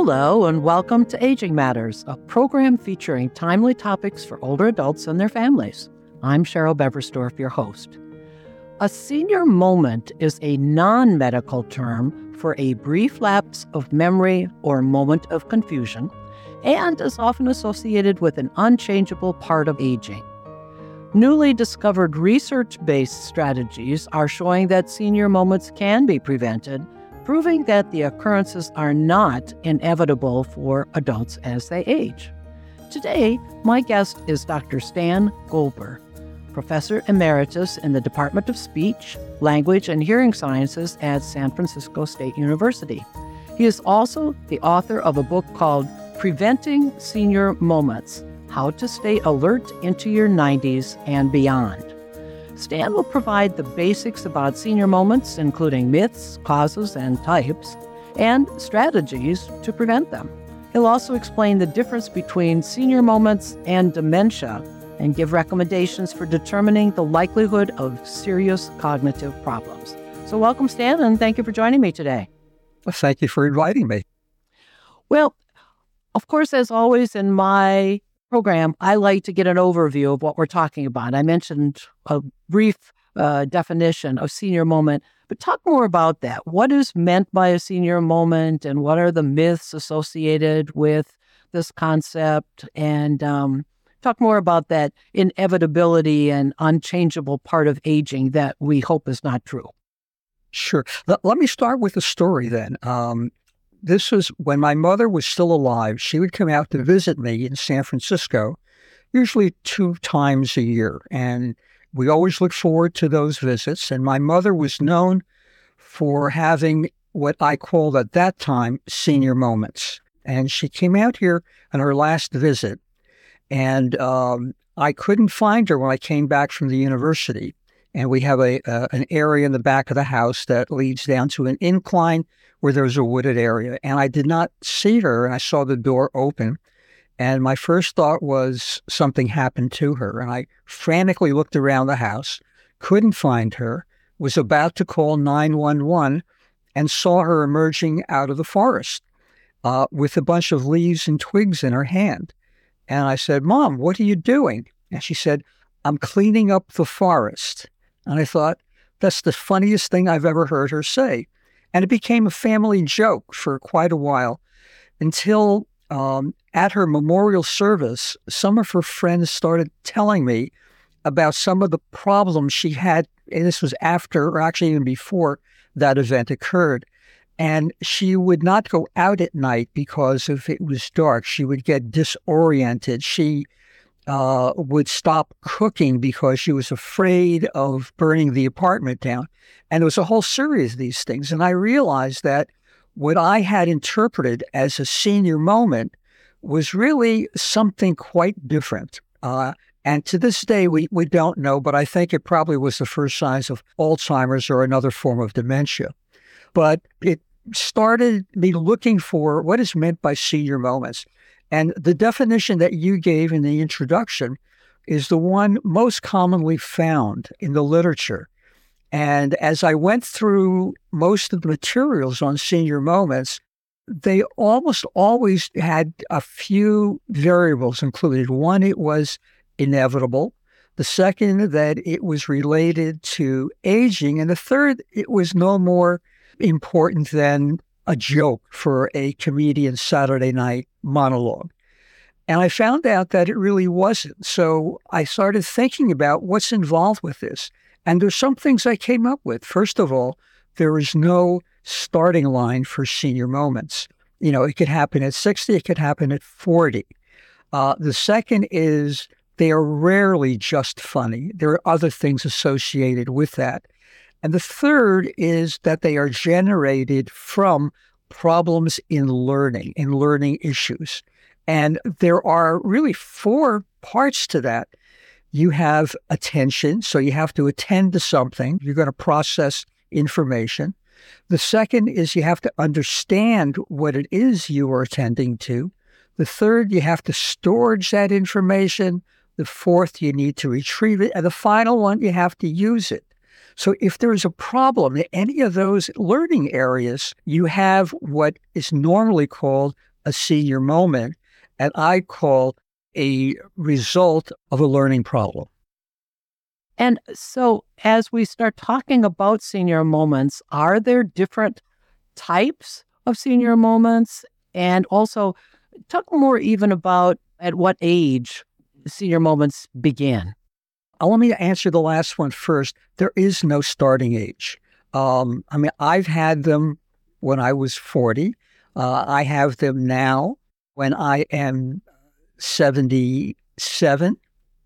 Hello, and welcome to Aging Matters, a program featuring timely topics for older adults and their families. I'm Cheryl Beversdorf, your host. A senior moment is a non medical term for a brief lapse of memory or moment of confusion, and is often associated with an unchangeable part of aging. Newly discovered research based strategies are showing that senior moments can be prevented proving that the occurrences are not inevitable for adults as they age. Today, my guest is Dr. Stan Goldberg, Professor Emeritus in the Department of Speech, Language, and Hearing Sciences at San Francisco State University. He is also the author of a book called Preventing Senior Moments How to Stay Alert into Your 90s and Beyond. Stan will provide the basics about senior moments, including myths, causes, and types, and strategies to prevent them. He'll also explain the difference between senior moments and dementia and give recommendations for determining the likelihood of serious cognitive problems. So, welcome, Stan, and thank you for joining me today. Well, thank you for inviting me. Well, of course, as always in my program, I like to get an overview of what we're talking about. I mentioned a brief uh, definition of senior moment, but talk more about that. What is meant by a senior moment, and what are the myths associated with this concept? And um, talk more about that inevitability and unchangeable part of aging that we hope is not true. Sure. Let, me start with a story then. Um, this was when my mother was still alive. She would come out to visit me in San Francisco, usually two times a year. And we always looked forward to those visits. And my mother was known for having what I called at that time senior moments. And she came out here on her last visit. And um, I couldn't find her when I came back from the university. And we have a, uh, an area in the back of the house that leads down to an incline where there's a wooded area. And I did not see her, and I saw the door open. And my first thought was something happened to her. And I frantically looked around the house, couldn't find her, was about to call 911, and saw her emerging out of the forest uh, with a bunch of leaves and twigs in her hand. And I said, Mom, what are you doing? And she said, I'm cleaning up the forest. And I thought, that's the funniest thing I've ever heard her say. And it became a family joke for quite a while until um, at her memorial service, some of her friends started telling me about some of the problems she had. And this was after, or actually even before that event occurred. And she would not go out at night because if it was dark, she would get disoriented. She uh, would stop cooking because she was afraid of burning the apartment down. And it was a whole series of these things. And I realized that what I had interpreted as a senior moment was really something quite different. Uh, and to this day, we, we don't know, but I think it probably was the first signs of Alzheimer's or another form of dementia. But it started me looking for what is meant by senior moments. And the definition that you gave in the introduction is the one most commonly found in the literature. And as I went through most of the materials on senior moments, they almost always had a few variables included. One, it was inevitable. The second, that it was related to aging. And the third, it was no more important than a joke for a comedian's Saturday night monologue. And I found out that it really wasn't. So I started thinking about what's involved with this. And there's some things I came up with. First of all, there is no starting line for senior moments. You know, it could happen at 60, it could happen at 40. Uh, the second is they are rarely just funny. There are other things associated with that. And the third is that they are generated from problems in learning, in learning issues. And there are really four parts to that. You have attention, so you have to attend to something. You're going to process information. The second is you have to understand what it is you are attending to. The third, you have to storage that information. The fourth, you need to retrieve it. And the final one, you have to use it. So if there is a problem in any of those learning areas, you have what is normally called a senior moment, and I call a result of a learning problem. And so, as we start talking about senior moments, are there different types of senior moments? And also, talk more even about at what age senior moments begin. Uh, let me answer the last one first. There is no starting age. Um, I mean, I've had them when I was 40. Uh, I have them now when I am 77,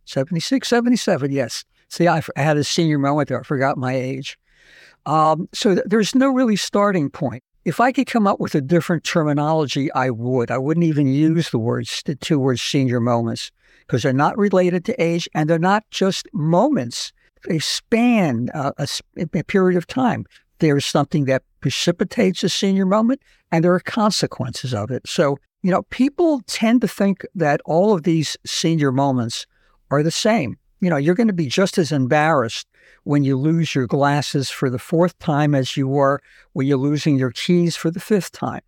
76, 77, yes. See, I had a senior moment there. I forgot my age. Um, so th- there's no really starting point. If I could come up with a different terminology, I would. I wouldn't even use the words, the two words senior moments, because they're not related to age and they're not just moments. They span a, a period of time. There's something that precipitates a senior moment and there are consequences of it. So, you know, people tend to think that all of these senior moments are the same. You know, you're going to be just as embarrassed when you lose your glasses for the fourth time as you were when you're losing your keys for the fifth time.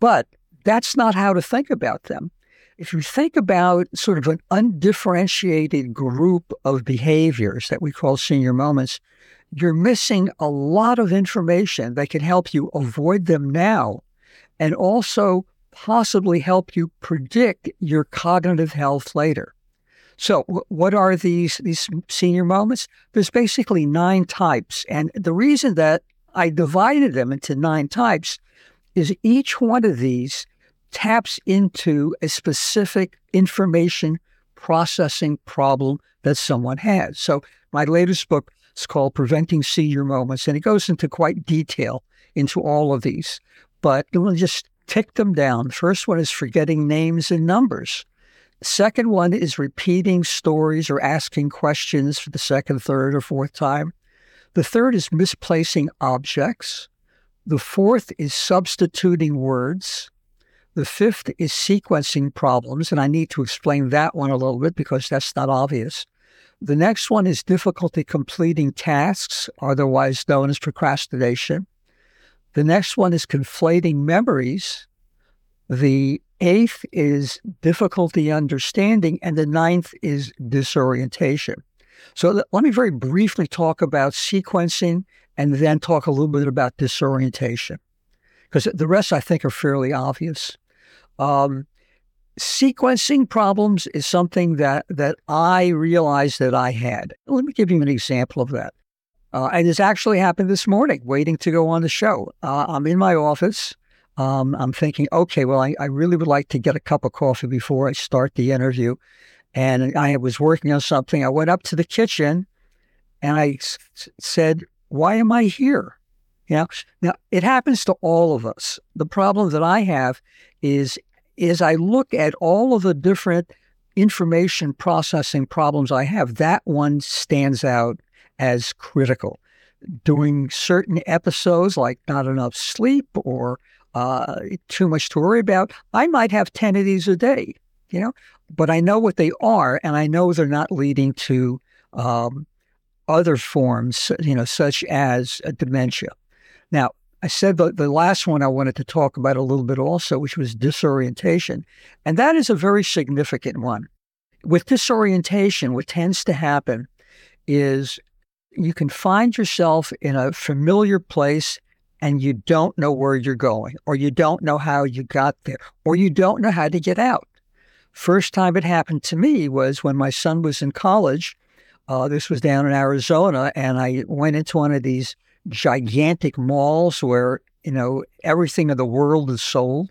But that's not how to think about them. If you think about sort of an undifferentiated group of behaviors that we call senior moments, you're missing a lot of information that can help you avoid them now and also possibly help you predict your cognitive health later. So, what are these these senior moments? There's basically nine types, and the reason that I divided them into nine types is each one of these taps into a specific information processing problem that someone has. So, my latest book is called Preventing Senior Moments, and it goes into quite detail into all of these. But we'll just tick them down. First one is forgetting names and numbers. Second one is repeating stories or asking questions for the second, third, or fourth time. The third is misplacing objects. The fourth is substituting words. The fifth is sequencing problems, and I need to explain that one a little bit because that's not obvious. The next one is difficulty completing tasks, otherwise known as procrastination. The next one is conflating memories. The eighth is difficulty understanding, and the ninth is disorientation. So let me very briefly talk about sequencing and then talk a little bit about disorientation, because the rest I think are fairly obvious. Um, sequencing problems is something that that I realized that I had. Let me give you an example of that. Uh, and this actually happened this morning, waiting to go on the show. Uh, I'm in my office um, I'm thinking, okay, well, I, I really would like to get a cup of coffee before I start the interview. And I was working on something. I went up to the kitchen and I s- said, why am I here? You know, now it happens to all of us. The problem that I have is, is I look at all of the different information processing problems I have. That one stands out as critical. Doing certain episodes like not enough sleep or uh, too much to worry about. I might have 10 of these a day, you know, but I know what they are and I know they're not leading to um, other forms, you know, such as dementia. Now, I said the, the last one I wanted to talk about a little bit also, which was disorientation. And that is a very significant one. With disorientation, what tends to happen is you can find yourself in a familiar place and you don't know where you're going, or you don't know how you got there, or you don't know how to get out. First time it happened to me was when my son was in college. Uh, this was down in Arizona, and I went into one of these gigantic malls where you know everything in the world is sold.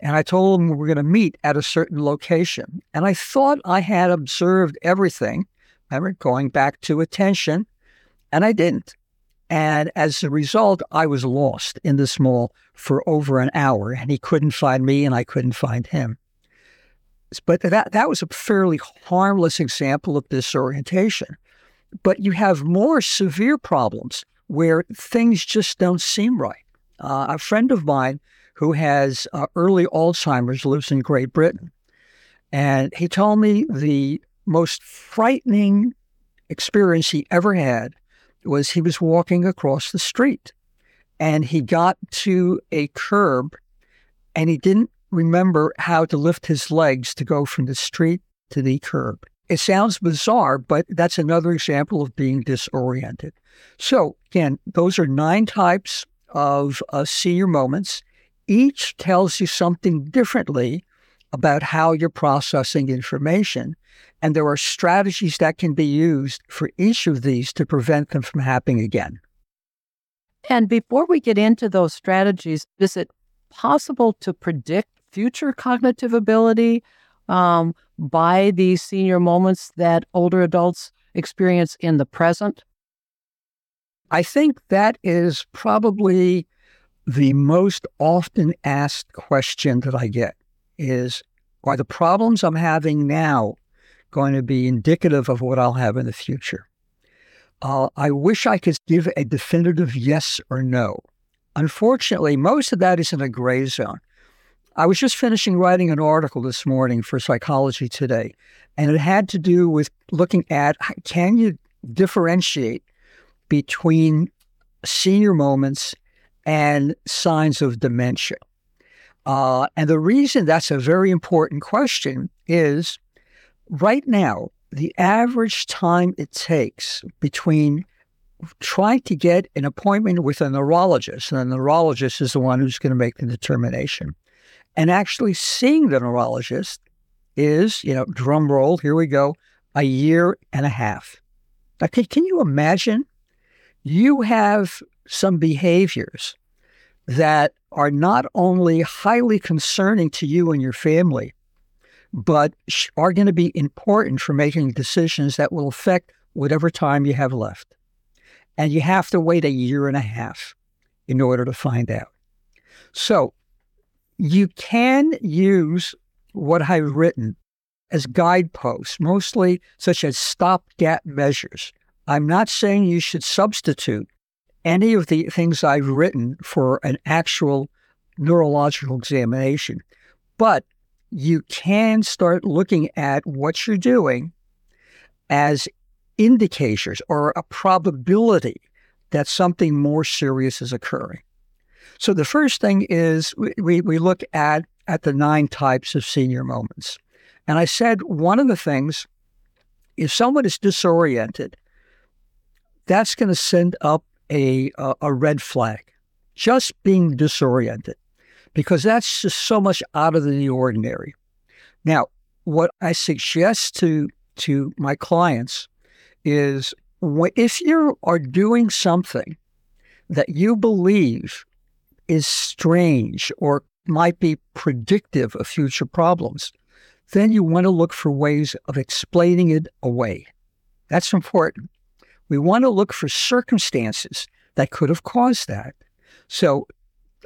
And I told him we were going to meet at a certain location. And I thought I had observed everything. Remember, going back to attention, and I didn't. And as a result, I was lost in this mall for over an hour, and he couldn't find me, and I couldn't find him. But that, that was a fairly harmless example of disorientation. But you have more severe problems where things just don't seem right. Uh, a friend of mine who has uh, early Alzheimer's lives in Great Britain. And he told me the most frightening experience he ever had was he was walking across the street and he got to a curb and he didn't remember how to lift his legs to go from the street to the curb. It sounds bizarre, but that's another example of being disoriented. So, again, those are nine types of uh, senior moments. Each tells you something differently about how you're processing information. And there are strategies that can be used for each of these to prevent them from happening again. And before we get into those strategies, is it possible to predict future cognitive ability um, by these senior moments that older adults experience in the present? I think that is probably the most often asked question that I get is are the problems I'm having now going to be indicative of what I'll have in the future? Uh, I wish I could give a definitive yes or no. Unfortunately, most of that is in a gray zone. I was just finishing writing an article this morning for Psychology Today, and it had to do with looking at can you differentiate between senior moments and signs of dementia? Uh, and the reason that's a very important question is right now, the average time it takes between trying to get an appointment with a neurologist, and the neurologist is the one who's going to make the determination, and actually seeing the neurologist is, you know, drum roll, here we go, a year and a half. Now, can, can you imagine? You have some behaviors that are not only highly concerning to you and your family, but are going to be important for making decisions that will affect whatever time you have left. And you have to wait a year and a half in order to find out. So you can use what I've written as guideposts, mostly such as stopgap measures. I'm not saying you should substitute any of the things I've written for an actual neurological examination, but you can start looking at what you're doing as indicators or a probability that something more serious is occurring. So the first thing is we, we look at, at the nine types of senior moments. And I said one of the things, if someone is disoriented, that's going to send up a, a, a red flag, just being disoriented, because that's just so much out of the ordinary. Now, what I suggest to to my clients is if you are doing something that you believe is strange or might be predictive of future problems, then you want to look for ways of explaining it away. That's important. We want to look for circumstances that could have caused that. So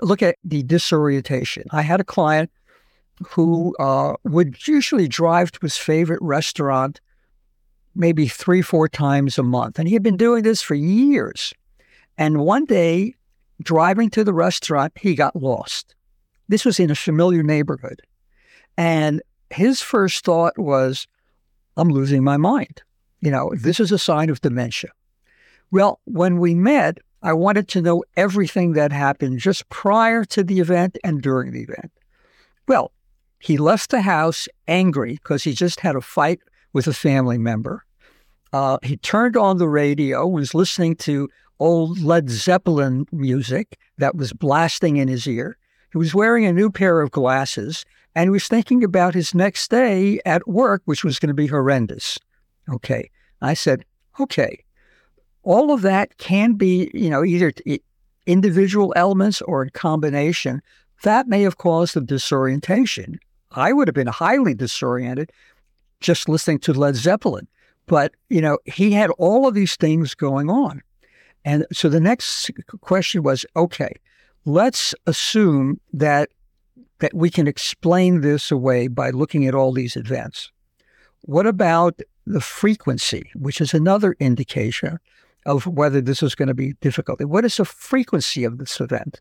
look at the disorientation. I had a client who uh, would usually drive to his favorite restaurant maybe three, four times a month. And he had been doing this for years. And one day, driving to the restaurant, he got lost. This was in a familiar neighborhood. And his first thought was, I'm losing my mind. You know, this is a sign of dementia. Well, when we met, I wanted to know everything that happened just prior to the event and during the event. Well, he left the house angry because he just had a fight with a family member. Uh, he turned on the radio, was listening to old Led Zeppelin music that was blasting in his ear. He was wearing a new pair of glasses and he was thinking about his next day at work, which was going to be horrendous. Okay. I said, okay, all of that can be, you know, either individual elements or in combination. That may have caused the disorientation. I would have been highly disoriented just listening to Led Zeppelin. But, you know, he had all of these things going on. And so the next question was okay, let's assume that that we can explain this away by looking at all these events. What about the frequency, which is another indication of whether this is going to be difficult? What is the frequency of this event?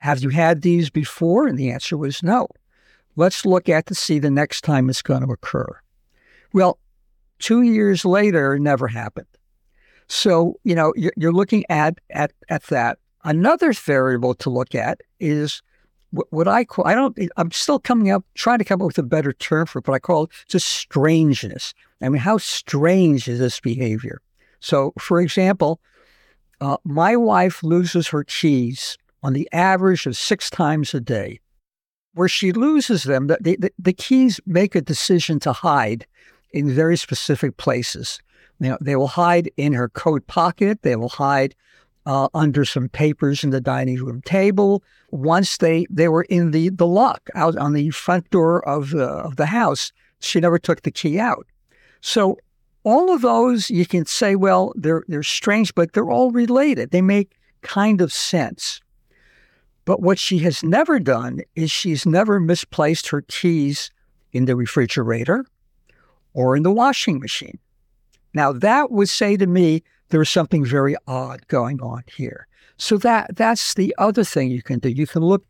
Have you had these before? And the answer was no. Let's look at to see the next time it's going to occur. Well, two years later, never happened. So, you know, you're looking at, at, at that. Another variable to look at is what I call, I don't, I'm still coming up, trying to come up with a better term for it, but I call it just strangeness. I mean, how strange is this behavior? So, for example, uh, my wife loses her keys on the average of six times a day. Where she loses them, the, the, the keys make a decision to hide in very specific places. Know, they will hide in her coat pocket. They will hide uh, under some papers in the dining room table. Once they, they were in the, the lock out on the front door of the, of the house, she never took the key out. So all of those you can say, well, they're they're strange, but they're all related. They make kind of sense. But what she has never done is she's never misplaced her keys in the refrigerator or in the washing machine. Now that would say to me there's something very odd going on here. So that that's the other thing you can do. You can look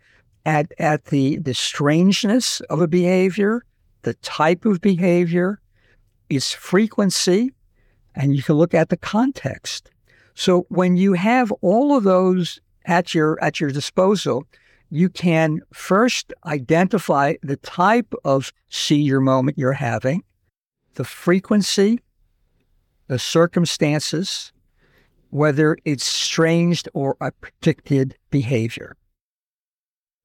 at at the the strangeness of a behavior, the type of behavior, its frequency, and you can look at the context. So when you have all of those at your at your disposal, you can first identify the type of senior moment you're having, the frequency, the circumstances, whether it's strange or a predicted behavior.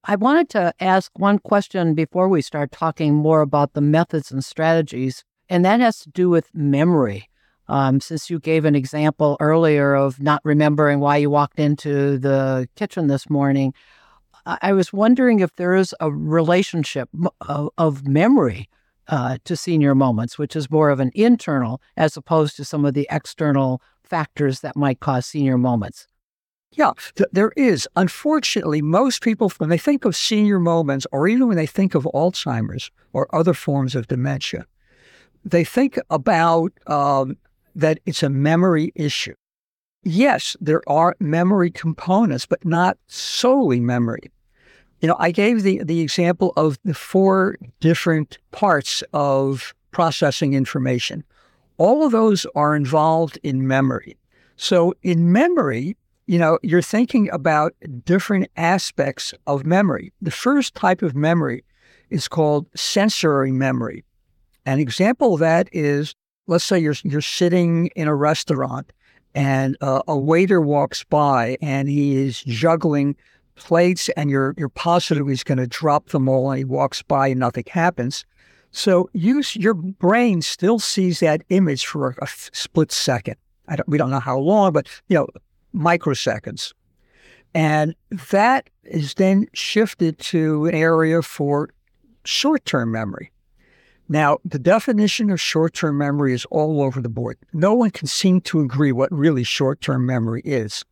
I wanted to ask one question before we start talking more about the methods and strategies, and that has to do with memory. Um, since you gave an example earlier of not remembering why you walked into the kitchen this morning, I was wondering if there is a relationship of, of memory uh, to senior moments, which is more of an internal as opposed to some of the external factors that might cause senior moments. Yeah, th- there is. Unfortunately, most people, when they think of senior moments, or even when they think of Alzheimer's or other forms of dementia, they think about um, that it's a memory issue. Yes, there are memory components, but not solely memory. You know, I gave the, the example of the four different parts of processing information. All of those are involved in memory. So in memory, you know, you're thinking about different aspects of memory. The first type of memory is called sensory memory. An example of that is, let's say you're, you're sitting in a restaurant and uh, a waiter walks by and he is juggling plates and you're, you're positive he's going to drop them all and he walks by and nothing happens. So use your brain still sees that image for a, a split second. Don't, we don't know how long, but you know, microseconds. And that is then shifted to an area for short-term memory. Now, the definition of short-term memory is all over the board. No one can seem to agree what really short-term memory is.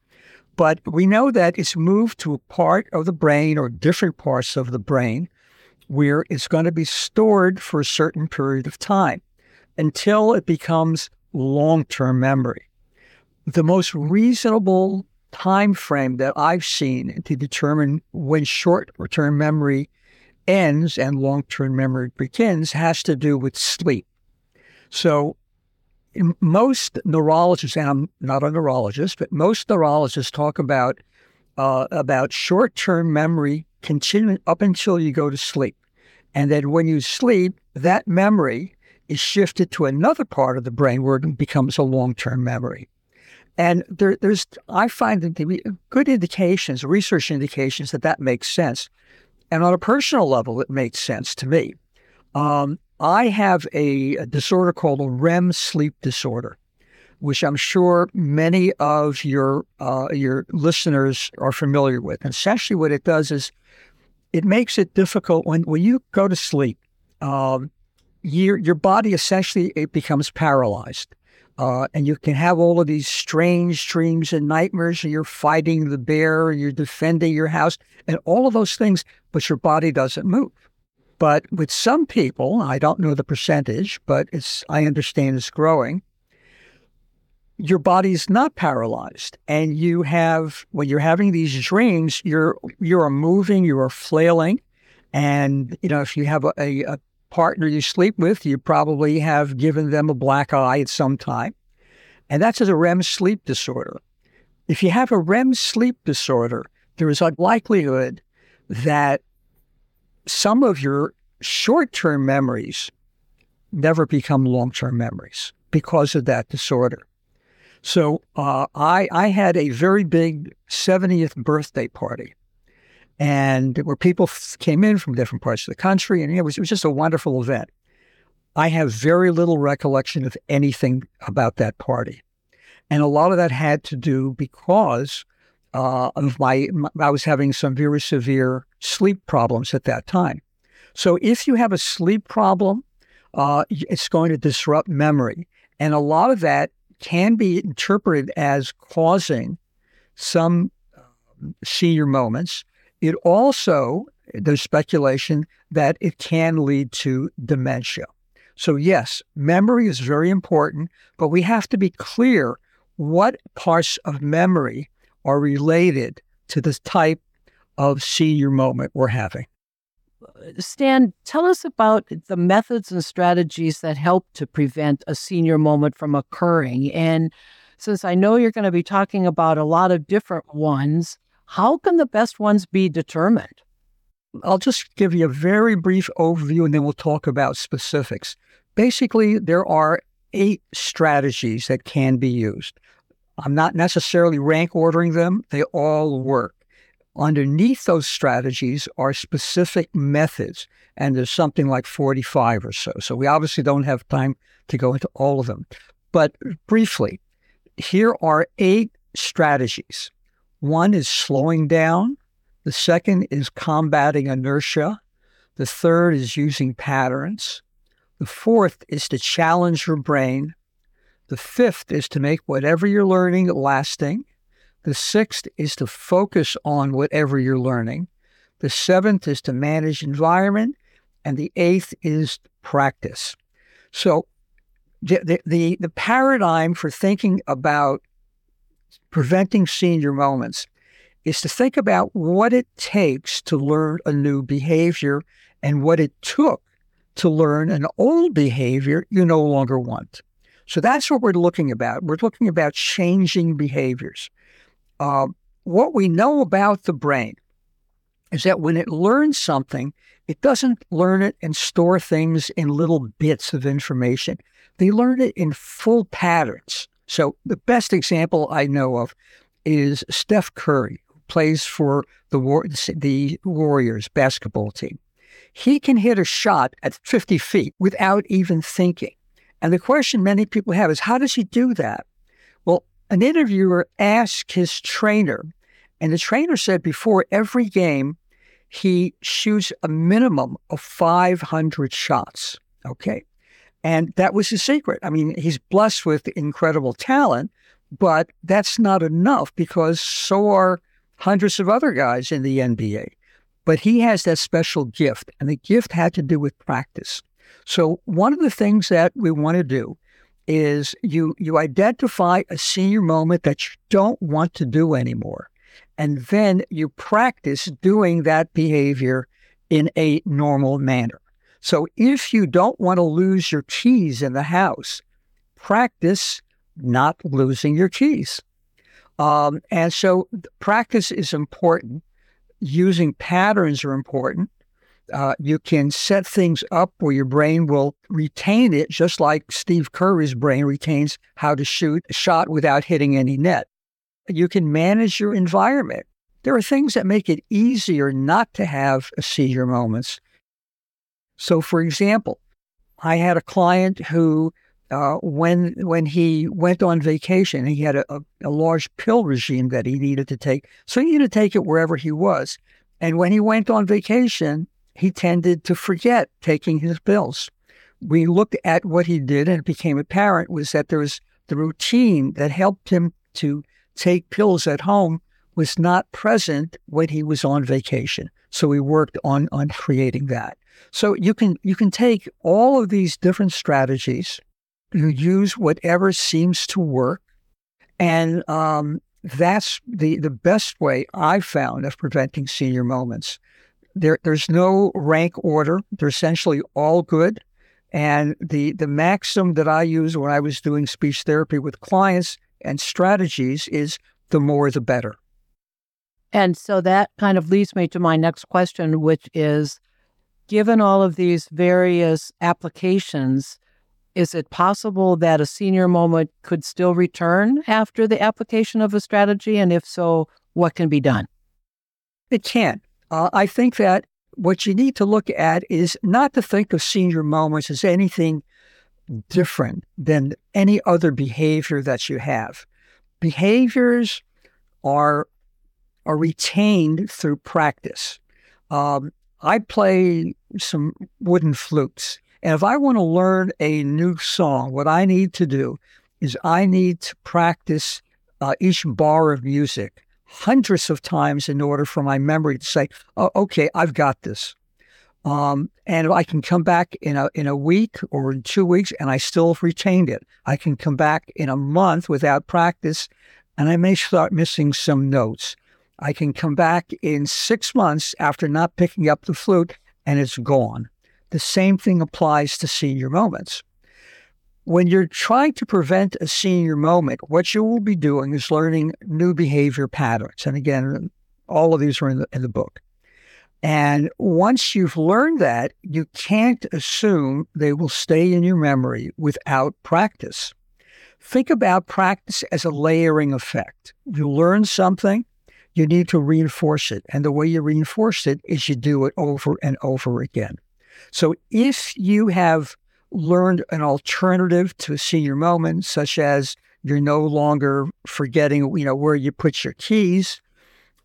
But we know that it's moved to a part of the brain or different parts of the brain where it's going to be stored for a certain period of time until it becomes long-term memory. The most reasonable time frame that I've seen to determine when short-term memory ends and long-term memory begins has to do with sleep. So most neurologists, and I'm not a neurologist, but most neurologists talk about uh, about short-term memory continuing up until you go to sleep, and then when you sleep, that memory is shifted to another part of the brain where it becomes a long-term memory. And there, there's, I find that the good indications, research indications that that makes sense. And on a personal level, it makes sense to me. Um, I have a, a disorder called a REM sleep disorder, which I'm sure many of your uh, your listeners are familiar with. And essentially, what it does is it makes it difficult when when you go to sleep. Um, your your body essentially it becomes paralyzed. Uh, and you can have all of these strange dreams and nightmares, and you're fighting the bear, you're defending your house, and all of those things, but your body doesn't move. But with some people, I don't know the percentage, but it's I understand it's growing. Your body's not paralyzed, and you have when you're having these dreams, you're you are moving, you are flailing, and you know if you have a, a, a partner you sleep with, you probably have given them a black eye at some time, and that's a REM sleep disorder. If you have a REM sleep disorder, there is a likelihood that some of your short term memories never become long term memories because of that disorder. So uh, I, I had a very big 70th birthday party, and where people f- came in from different parts of the country, and it was, it was just a wonderful event. I have very little recollection of anything about that party. And a lot of that had to do because uh, of my, my, I was having some very severe sleep problems at that time. So if you have a sleep problem, uh, it's going to disrupt memory. And a lot of that can be interpreted as causing some um, senior moments. It also, there's speculation that it can lead to dementia. So, yes, memory is very important, but we have to be clear what parts of memory are related to the type of senior moment we're having. Stan, tell us about the methods and strategies that help to prevent a senior moment from occurring. And since I know you're going to be talking about a lot of different ones, how can the best ones be determined? I'll just give you a very brief overview and then we'll talk about specifics. Basically, there are eight strategies that can be used. I'm not necessarily rank ordering them, they all work. Underneath those strategies are specific methods, and there's something like 45 or so. So we obviously don't have time to go into all of them. But briefly, here are eight strategies. One is slowing down, the second is combating inertia, the third is using patterns, the fourth is to challenge your brain, the fifth is to make whatever you're learning lasting. The sixth is to focus on whatever you're learning. The seventh is to manage environment. And the eighth is practice. So the, the, the paradigm for thinking about preventing senior moments is to think about what it takes to learn a new behavior and what it took to learn an old behavior you no longer want. So that's what we're looking about. We're looking about changing behaviors. Uh, what we know about the brain is that when it learns something, it doesn't learn it and store things in little bits of information. They learn it in full patterns. So the best example I know of is Steph Curry, who plays for the War- the Warriors basketball team. He can hit a shot at 50 feet without even thinking. And the question many people have is how does he do that? Well, an interviewer asked his trainer, and the trainer said before every game, he shoots a minimum of 500 shots. Okay. And that was his secret. I mean, he's blessed with incredible talent, but that's not enough because so are hundreds of other guys in the NBA. But he has that special gift, and the gift had to do with practice. So one of the things that we want to do is you you identify a senior moment that you don't want to do anymore. And then you practice doing that behavior in a normal manner. So if you don't want to lose your keys in the house, practice not losing your keys. Um, and so practice is important. Using patterns are important uh, you can set things up where your brain will retain it, just like Steve Curry's brain retains how to shoot a shot without hitting any net. You can manage your environment. There are things that make it easier not to have a senior moments. So, for example, I had a client who, uh, when when he went on vacation, he had a, a, a large pill regime that he needed to take. So he needed to take it wherever he was. And when he went on vacation, he tended to forget taking his pills. We looked at what he did, and it became apparent was that there was the routine that helped him to take pills at home was not present when he was on vacation. So we worked on on creating that. So you can you can take all of these different strategies, you use whatever seems to work, and um, that's the the best way I found of preventing senior moments there, there's no rank order. They're essentially all good. And the, the maxim that I use when I was doing speech therapy with clients and strategies is the more the better. And so that kind of leads me to my next question, which is given all of these various applications, is it possible that a senior moment could still return after the application of a strategy? And if so, what can be done? It can. Uh, I think that what you need to look at is not to think of senior moments as anything different than any other behavior that you have. Behaviors are are retained through practice. Um, I play some wooden flutes, and if I want to learn a new song, what I need to do is I need to practice uh, each bar of music hundreds of times in order for my memory to say, oh, "Okay, I've got this." Um, and I can come back in a in a week or in two weeks, and I still have retained it. I can come back in a month without practice, and I may start missing some notes. I can come back in six months after not picking up the flute, and it's gone. The same thing applies to senior moments. When you're trying to prevent a senior moment, what you will be doing is learning new behavior patterns. And again, all of these are in the, in the book. And once you've learned that, you can't assume they will stay in your memory without practice. Think about practice as a layering effect. You learn something, you need to reinforce it. And the way you reinforce it is you do it over and over again. So if you have learned an alternative to a senior moment, such as you're no longer forgetting, you know, where you put your keys,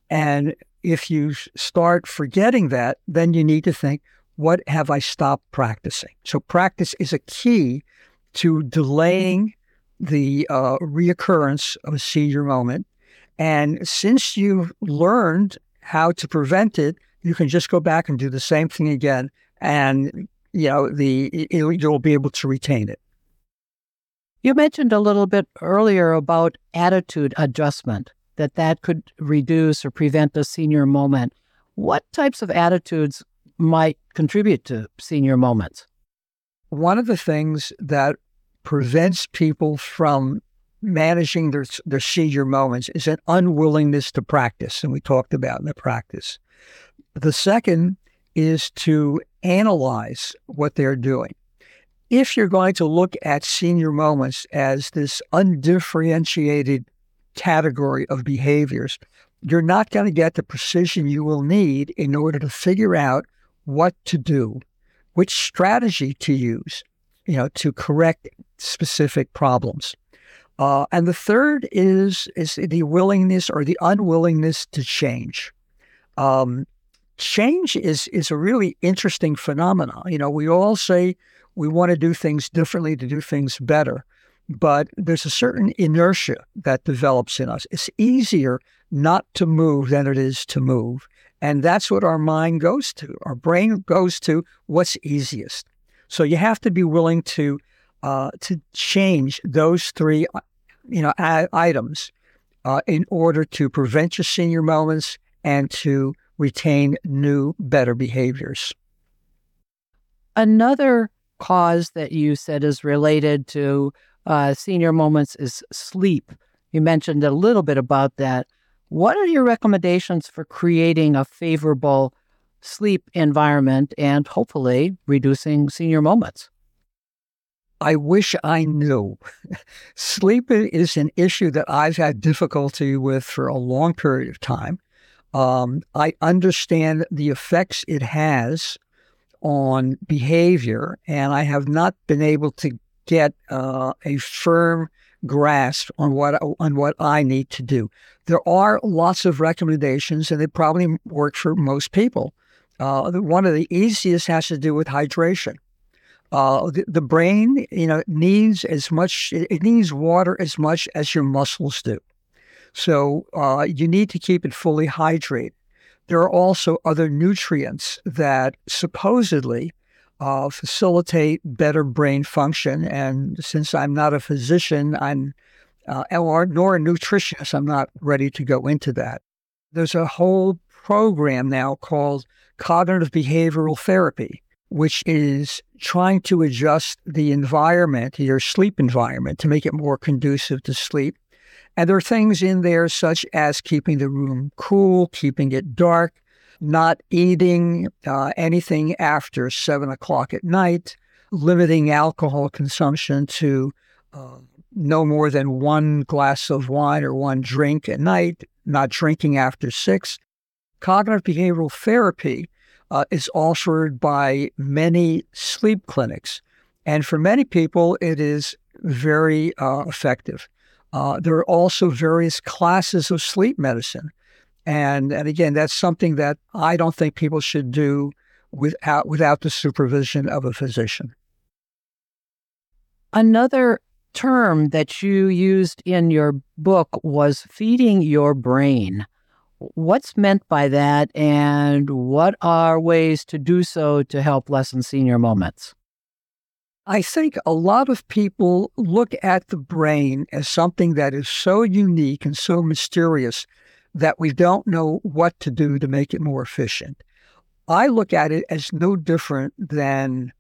and if you start forgetting that, then you need to think, what have I stopped practicing? So, practice is a key to delaying the uh, reoccurrence of a senior moment. And since you've learned how to prevent it, you can just go back and do the same thing again, and you know the you'll be able to retain it. You mentioned a little bit earlier about attitude adjustment that that could reduce or prevent a senior moment. What types of attitudes might contribute to senior moments? One of the things that prevents people from managing their, their senior moments is an unwillingness to practice, and we talked about in the practice. The second is to analyze what they're doing. If you're going to look at senior moments as this undifferentiated category of behaviors, you're not going to get the precision you will need in order to figure out what to do, which strategy to use, you know, to correct specific problems. Uh, and the third is is the willingness or the unwillingness to change. Um, change is is a really interesting phenomenon. You know, we all say we want to do things differently to do things better but there's a certain inertia that develops in us. It's easier not to move than it is to move. And that's what our mind goes to. Our brain goes to what's easiest. So you have to be willing to uh, to change those three, uh, you know, items uh, in order to prevent your senior moments and to retain new, better behaviors. Another cause that you said is related to uh, senior moments is sleep. You mentioned a little bit about that. What are your recommendations for creating a favorable sleep environment and hopefully reducing senior moments? I wish I knew. Sleep is an issue that I've had difficulty with for a long period of time. Um, I understand the effects it has on behavior, and I have not been able to get uh, a firm grasp on what on what I need to do. There are lots of recommendations, and they probably work for most people. Uh, one of the easiest has to do with hydration. Uh, the, the, brain, you know, needs as much. It needs water as much as your muscles do. So uh, you need to keep it fully hydrated. There are also other nutrients that supposedly uh, facilitate better brain function. And since I'm not a physician, I'm uh, or, nor a nutritionist, I'm not ready to go into that. There's a whole program now called cognitive behavioral therapy, which is trying to adjust the environment, your sleep environment, to make it more conducive to sleep. And there are things in there such as keeping the room cool, keeping it dark, not eating uh, anything after seven o'clock at night, limiting alcohol consumption to uh, no more than one glass of wine or one drink at night, not drinking after six. Cognitive behavioral therapy uh, is offered by many sleep clinics. And for many people, it is very uh, effective. Uh, there are also various classes of sleep medicine. And, and again, that's something that I don't think people should do without, without the supervision of a physician. Another term that you used in your book was feeding your brain. What's meant by that, and what are ways to do so to help lessen senior moments? I think a lot of people look at the brain as something that is so unique and so mysterious that we don't know what to do to make it more efficient. I look at it as no different than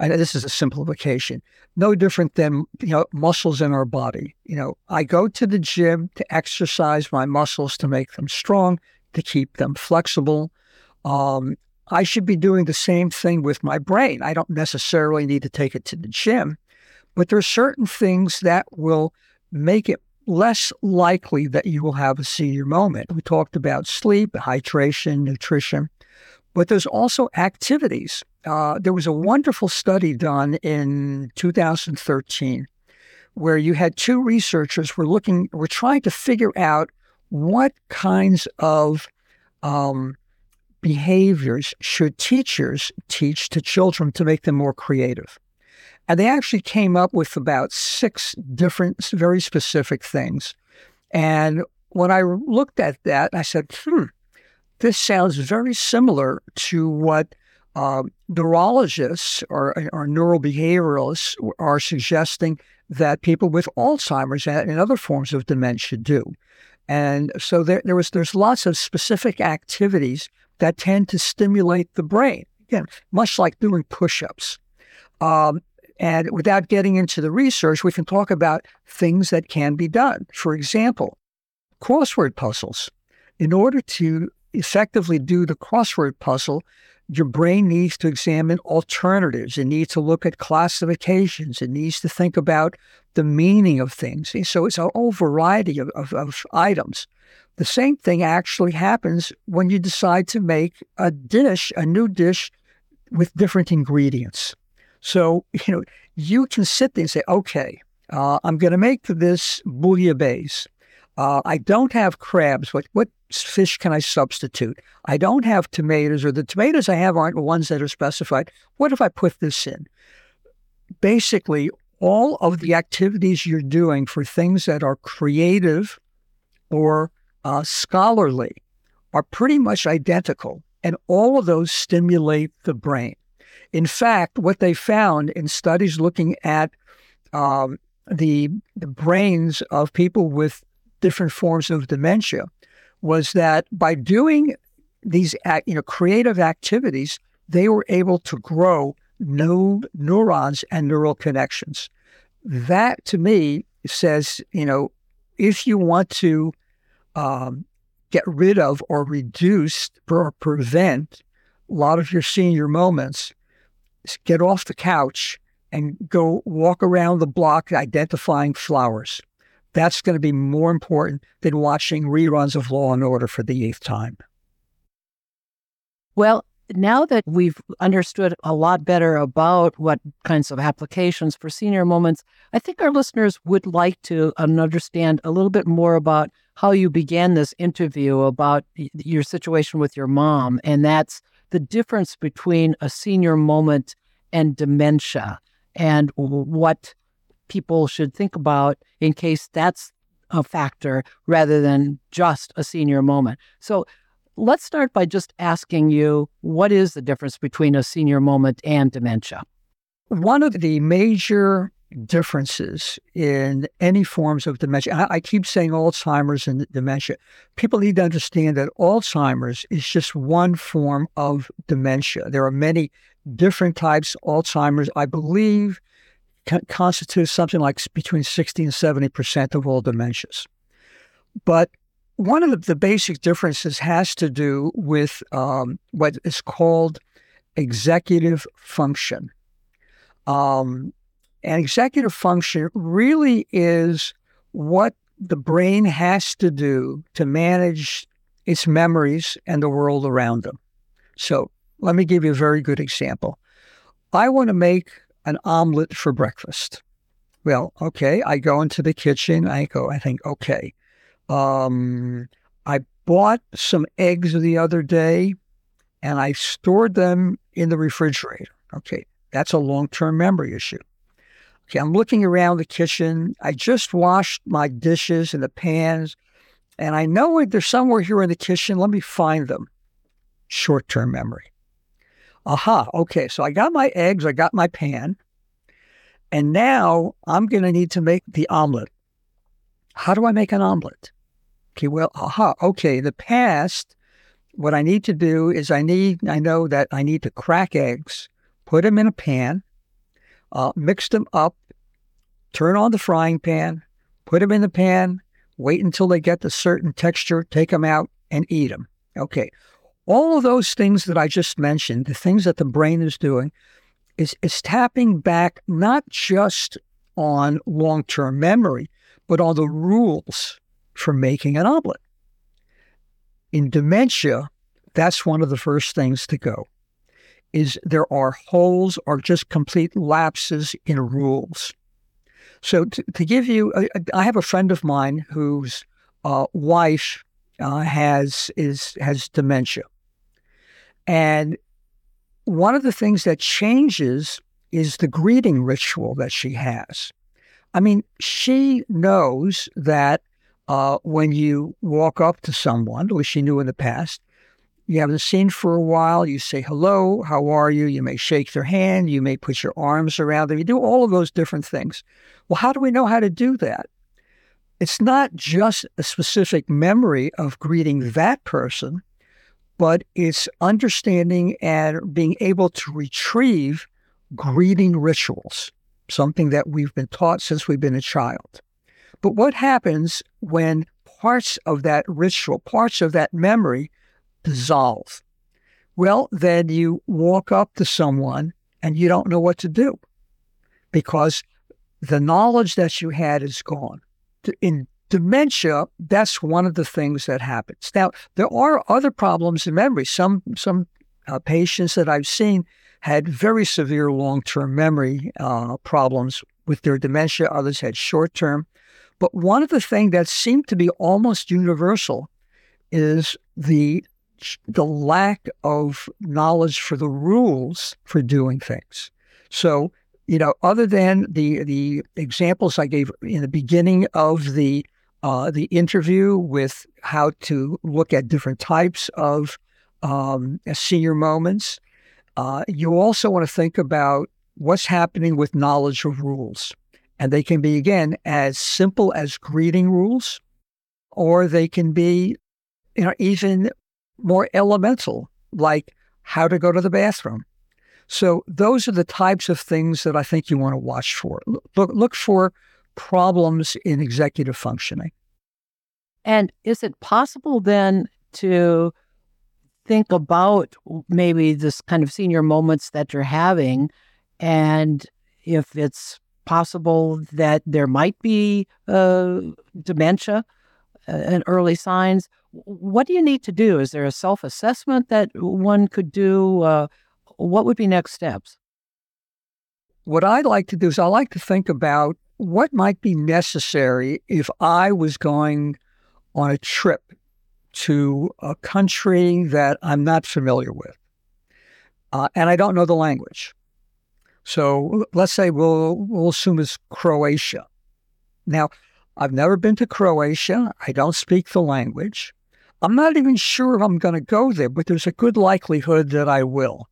Know this is a simplification, no different than you know muscles in our body. You know, I go to the gym to exercise my muscles to make them strong, to keep them flexible. Um, I should be doing the same thing with my brain. I don't necessarily need to take it to the gym, but there are certain things that will make it less likely that you will have a senior moment. We talked about sleep, hydration, nutrition, but there's also activities. Uh, there was a wonderful study done in 2013 where you had two researchers were looking were trying to figure out what kinds of um, behaviors should teachers teach to children to make them more creative. And they actually came up with about six different very specific things. And when i looked at that i said hmm this sounds very similar to what uh, neurologists or, or neurobehavioralists are suggesting that people with Alzheimer's and other forms of dementia do. And so there, there was there's lots of specific activities that tend to stimulate the brain. Again, much like doing push-ups. Um, and without getting into the research, we can talk about things that can be done. For example, crossword puzzles. In order to effectively do the crossword puzzle, your brain needs to examine alternatives. It needs to look at classifications. It needs to think about the meaning of things. So it's a whole variety of, of, of items. The same thing actually happens when you decide to make a dish, a new dish with different ingredients. So, you know, you can sit there and say, okay, uh, I'm going to make this bouillabaisse. Uh, I don't have crabs. What what fish can I substitute? I don't have tomatoes, or the tomatoes I have aren't the ones that are specified. What if I put this in? Basically, all of the activities you're doing for things that are creative or uh, scholarly are pretty much identical, and all of those stimulate the brain. In fact, what they found in studies looking at um, the, the brains of people with different forms of dementia was that by doing these you know creative activities, they were able to grow new neurons and neural connections. That to me says, you know, if you want to um, get rid of or reduce or prevent a lot of your senior moments, get off the couch and go walk around the block identifying flowers. That's going to be more important than watching reruns of Law and Order for the eighth time. Well, now that we've understood a lot better about what kinds of applications for senior moments, I think our listeners would like to um, understand a little bit more about how you began this interview about your situation with your mom. And that's the difference between a senior moment and dementia and what people should think about in case that's a factor rather than just a senior moment. So let's start by just asking you what is the difference between a senior moment and dementia? One of the major differences in any forms of dementia, I, I keep saying Alzheimer's and dementia. People need to understand that Alzheimer's is just one form of dementia. There are many different types Alzheimer's. I believe constitutes something like between 60 and 70% of all dementias. But one of the, the, basic differences has to do with um, what is called executive function. Um, and executive function really is what the brain has to do to manage its memories and the world around them. So let me give you a very good example. I want to make an omelet for breakfast. Well, okay, I go into the kitchen. I go, I think, okay, um, I bought some eggs the other day and I stored them in the refrigerator. Okay, that's a long term memory issue. Okay, I'm looking around the kitchen. I just washed my dishes and the pans, and I know they're somewhere here in the kitchen. Let me find them. Short term memory. Aha, okay, so I got my eggs, I got my pan, and now I'm going to need to make the omelet. How do I make an omelet? Okay, well, aha, okay, in the past, what I need to do is I need, I know that I need to crack eggs, put them in a pan, uh, mix them up, turn on the frying pan, put them in the pan, wait until they get the certain texture, take them out, and eat them. Okay. All of those things that I just mentioned, the things that the brain is doing, is, is tapping back not just on long term memory, but on the rules for making an omelet. In dementia, that's one of the first things to go is there are holes or just complete lapses in rules. So to, to give you, I have a friend of mine whose uh, wife uh, has is has dementia, and one of the things that changes is the greeting ritual that she has. I mean, she knows that uh, when you walk up to someone, which she knew in the past, you haven't seen for a while. You say hello, how are you? You may shake their hand. You may put your arms around them. You do all of those different things. Well, how do we know how to do that? It's not just a specific memory of greeting that person, but it's understanding and being able to retrieve greeting rituals, something that we've been taught since we've been a child. But what happens when parts of that ritual, parts of that memory dissolve. Well, then you walk up to someone and you don't know what to do because the knowledge that you had is gone. In dementia, that's one of the things that happens. Now, there are other problems in memory. Some some uh, patients that I've seen had very severe long-term memory uh, problems with their dementia. Others had short-term. But one of the things that seemed to be almost universal is the the lack of knowledge for the rules for doing things. So, you know, other than the the examples I gave in the beginning of the uh, the interview with how to look at different types of um, senior moments, uh, you also want to think about what's happening with knowledge of rules, and they can be again as simple as greeting rules, or they can be you know, even more elemental, like how to go to the bathroom. So those are the types of things that I think you want to watch for. Look, look for problems in executive functioning. And is it possible then to think about maybe this kind of senior moments that you're having and if it's possible that there might be uh, dementia uh, and early signs what do you need to do? Is there a self assessment that one could do? Uh, what would be next steps? What I'd like to do is I like to think about what might be necessary if I was going on a trip to a country that I'm not familiar with uh, and I don't know the language. So let's say we'll, we'll assume it's Croatia. Now, I've never been to Croatia. I don't speak the language. I'm not even sure if I'm going to go there, but there's a good likelihood that I will.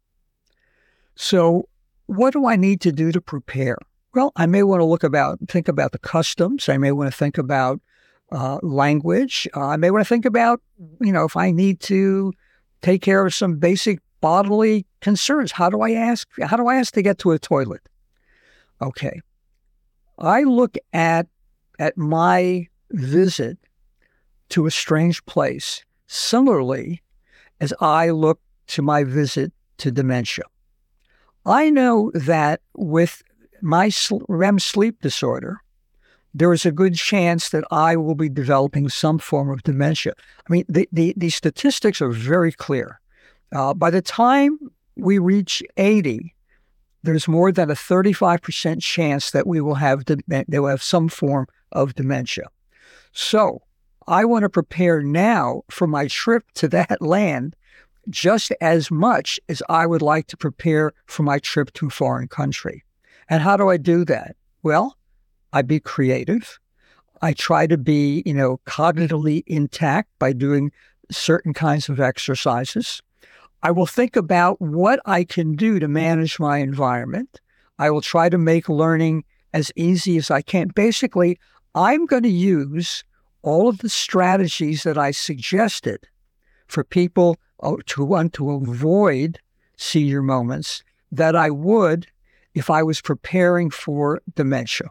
So, what do I need to do to prepare? Well, I may want to look about, think about the customs. I may want to think about uh, language. Uh, I may want to think about, you know, if I need to take care of some basic bodily concerns. How do I ask? How do I ask to get to a toilet? Okay, I look at at my visit to a strange place, similarly as I look to my visit to dementia. I know that with my REM sleep disorder, there is a good chance that I will be developing some form of dementia. I mean, the, the, the statistics are very clear. Uh, by the time we reach 80, there's more than a 35% chance that we will have de- that will have some form of dementia. So I want to prepare now for my trip to that land just as much as I would like to prepare for my trip to a foreign country. And how do I do that? Well, I be creative. I try to be, you know, cognitively intact by doing certain kinds of exercises. I will think about what I can do to manage my environment. I will try to make learning as easy as I can. Basically, I'm going to use all of the strategies that I suggested for people uh, to want to avoid senior moments that I would if I was preparing for dementia.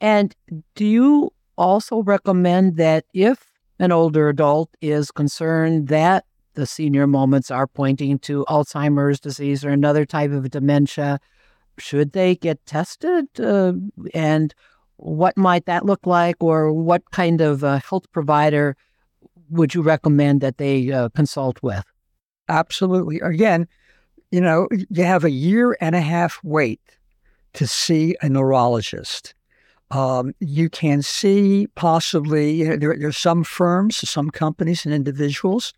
And do you also recommend that if an older adult is concerned that the senior moments are pointing to Alzheimer's disease or another type of dementia, should they get tested? Uh, and what might that look like, or what kind of uh, health provider would you recommend that they uh, consult with? Absolutely. Again, you know, you have a year and a half wait to see a neurologist. Um, you can see possibly, you know, there, there's some firms, some companies and individuals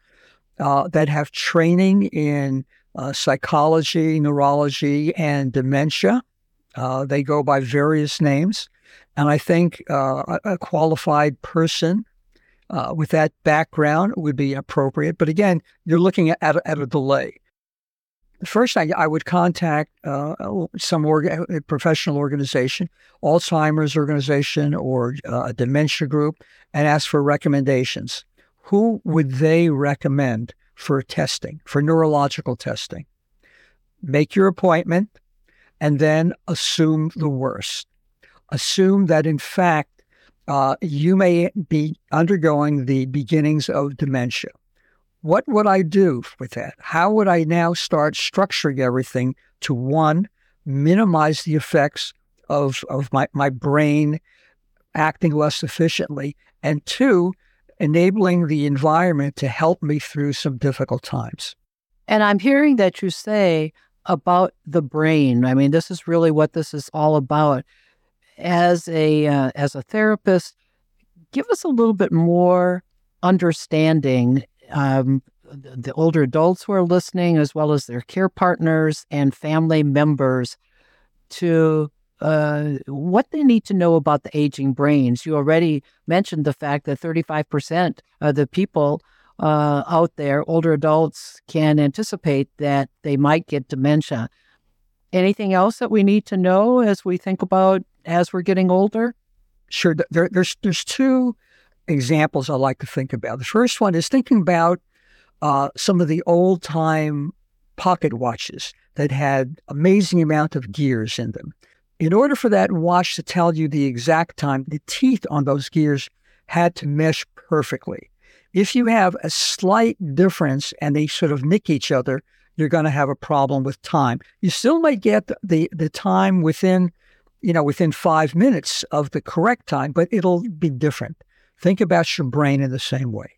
uh, that have training in uh, psychology, neurology, and dementia. Uh, they go by various names. And I think uh, a, qualified person uh, with that background would be appropriate. But again, you're looking at, at, at a delay. First, I, I would contact uh, some org- professional organization, Alzheimer's organization or uh, a dementia group, and ask for recommendations. Who would they recommend for testing, for neurological testing? Make your appointment and then assume the worst. Assume that, in fact, uh, you may be undergoing the beginnings of dementia. What would I do with that? How would I now start structuring everything to one, minimize the effects of, of my, my brain acting less efficiently, and two, enabling the environment to help me through some difficult times. And I'm hearing that you say about the brain. I mean, this is really what this is all about as a uh, as a therapist, give us a little bit more understanding. Um, the older adults who are listening, as well as their care partners and family members, to uh, what they need to know about the aging brains. You already mentioned the fact that 35% of the people uh, out there, older adults, can anticipate that they might get dementia. Anything else that we need to know as we think about as we're getting older? Sure. There, there's there's two examples I like to think about. The first one is thinking about uh, some of the old time pocket watches that had amazing amount of gears in them. In order for that watch to tell you the exact time, the teeth on those gears had to mesh perfectly. If you have a slight difference and they sort of nick each other, you're going to have a problem with time. You still might get the, the time within you know, within five minutes of the correct time, but it'll be different. Think about your brain in the same way.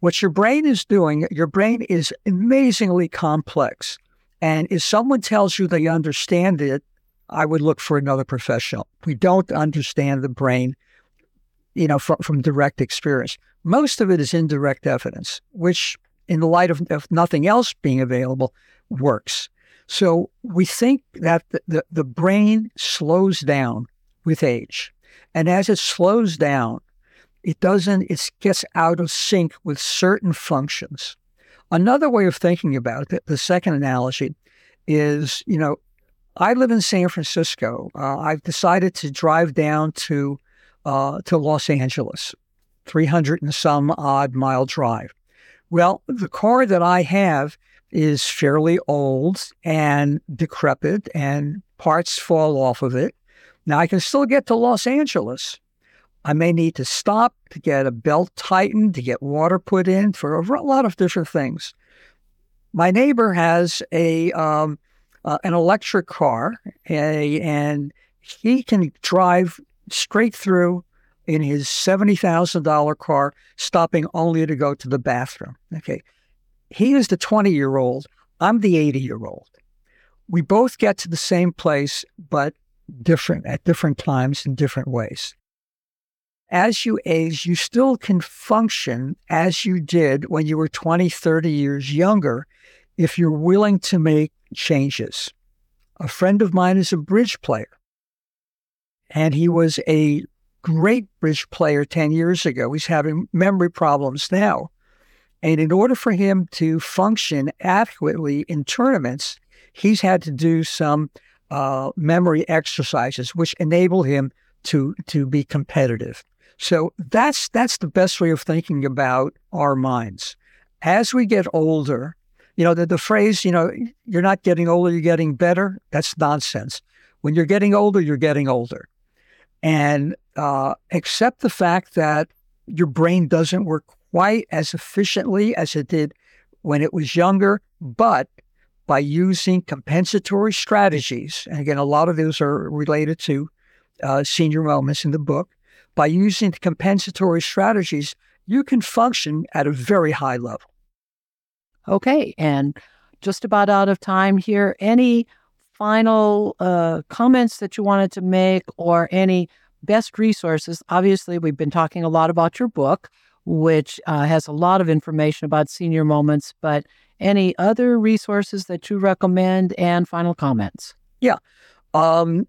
What your brain is doing, your brain is amazingly complex. And if someone tells you they understand it, I would look for another professional. We don't understand the brain, you know, from, from direct experience. Most of it is indirect evidence, which, in the light of, of nothing else being available, works. So we think that the, the, the brain slows down with age. And as it slows down, it doesn't, it gets out of sync with certain functions. Another way of thinking about it, the second analogy is, you know, I live in San Francisco. Uh, I've decided to drive down to uh, to Los Angeles, 300 and some odd mile drive. Well, the car that I have is fairly old and decrepit, and parts fall off of it. Now, I can still get to Los Angeles, I may need to stop to get a belt tightened, to get water put in for a lot of different things. My neighbor has a um, uh, an electric car, a, and he can drive straight through in his seventy thousand dollar car, stopping only to go to the bathroom. Okay, he is the twenty year old. I'm the eighty year old. We both get to the same place, but different at different times in different ways as you age, you still can function as you did when you were 20, 30 years younger if you're willing to make changes. A friend of mine is a bridge player, and he was a great bridge player 10 years ago. He's having memory problems now. And in order for him to function adequately in tournaments, he's had to do some uh, memory exercises, which enable him to, to be competitive. So that's that's the best way of thinking about our minds. As we get older, you know, the, the phrase, you know, you're not getting older, you're getting better, that's nonsense. When you're getting older, you're getting older. And uh, accept the fact that your brain doesn't work quite as efficiently as it did when it was younger, but by using compensatory strategies, and again, a lot of those are related to uh, senior moments in the book, by using compensatory strategies, you can function at a very high level. Okay. And just about out of time here. Any final uh, comments that you wanted to make or any best resources? Obviously, we've been talking a lot about your book, which uh, has a lot of information about senior moments, but any other resources that you recommend and final comments? Yeah. Um,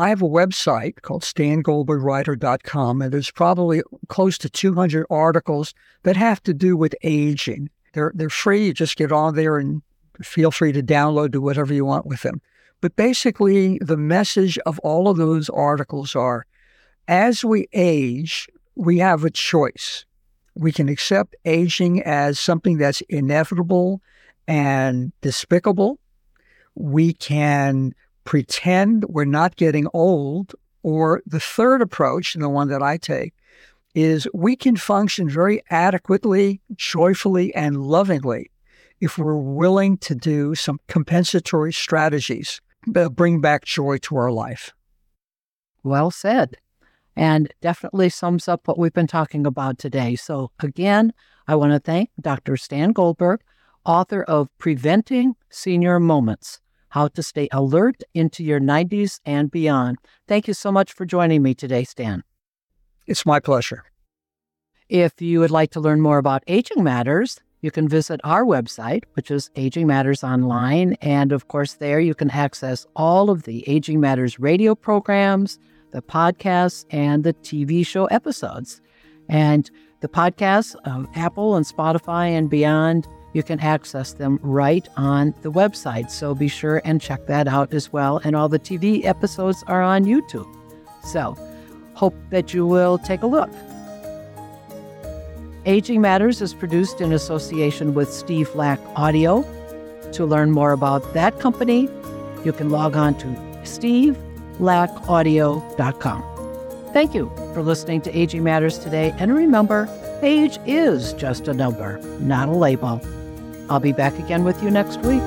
I have a website called stangoldbergwriter.com, and there's probably close to 200 articles that have to do with aging. They're, they're free. You just get on there and feel free to download, do whatever you want with them. But basically, the message of all of those articles are as we age, we have a choice. We can accept aging as something that's inevitable and despicable. We can pretend we're not getting old. Or the third approach, and the one that I take, is we can function very adequately, joyfully, and lovingly if we're willing to do some compensatory strategies that bring back joy to our life. Well said. And definitely sums up what we've been talking about today. So, again, I want to thank Dr. Stan Goldberg, author of Preventing Senior Moments how to stay alert into your 90s and beyond. Thank you so much for joining me today, Stan. It's my pleasure. If you would like to learn more about Aging Matters, you can visit our website, which is Aging Matters Online. And of course, there you can access all of the Aging Matters radio programs, the podcasts, and the TV show episodes. And the podcasts of Apple and Spotify and beyond you can access them right on the website. So be sure and check that out as well. And all the TV episodes are on YouTube. So hope that you will take a look. Aging Matters is produced in association with Steve Lack Audio. To learn more about that company, you can log on to stevelackaudio.com. Thank you for listening to Aging Matters today. And remember, age is just a number, not a label. I'll be back again with you next week.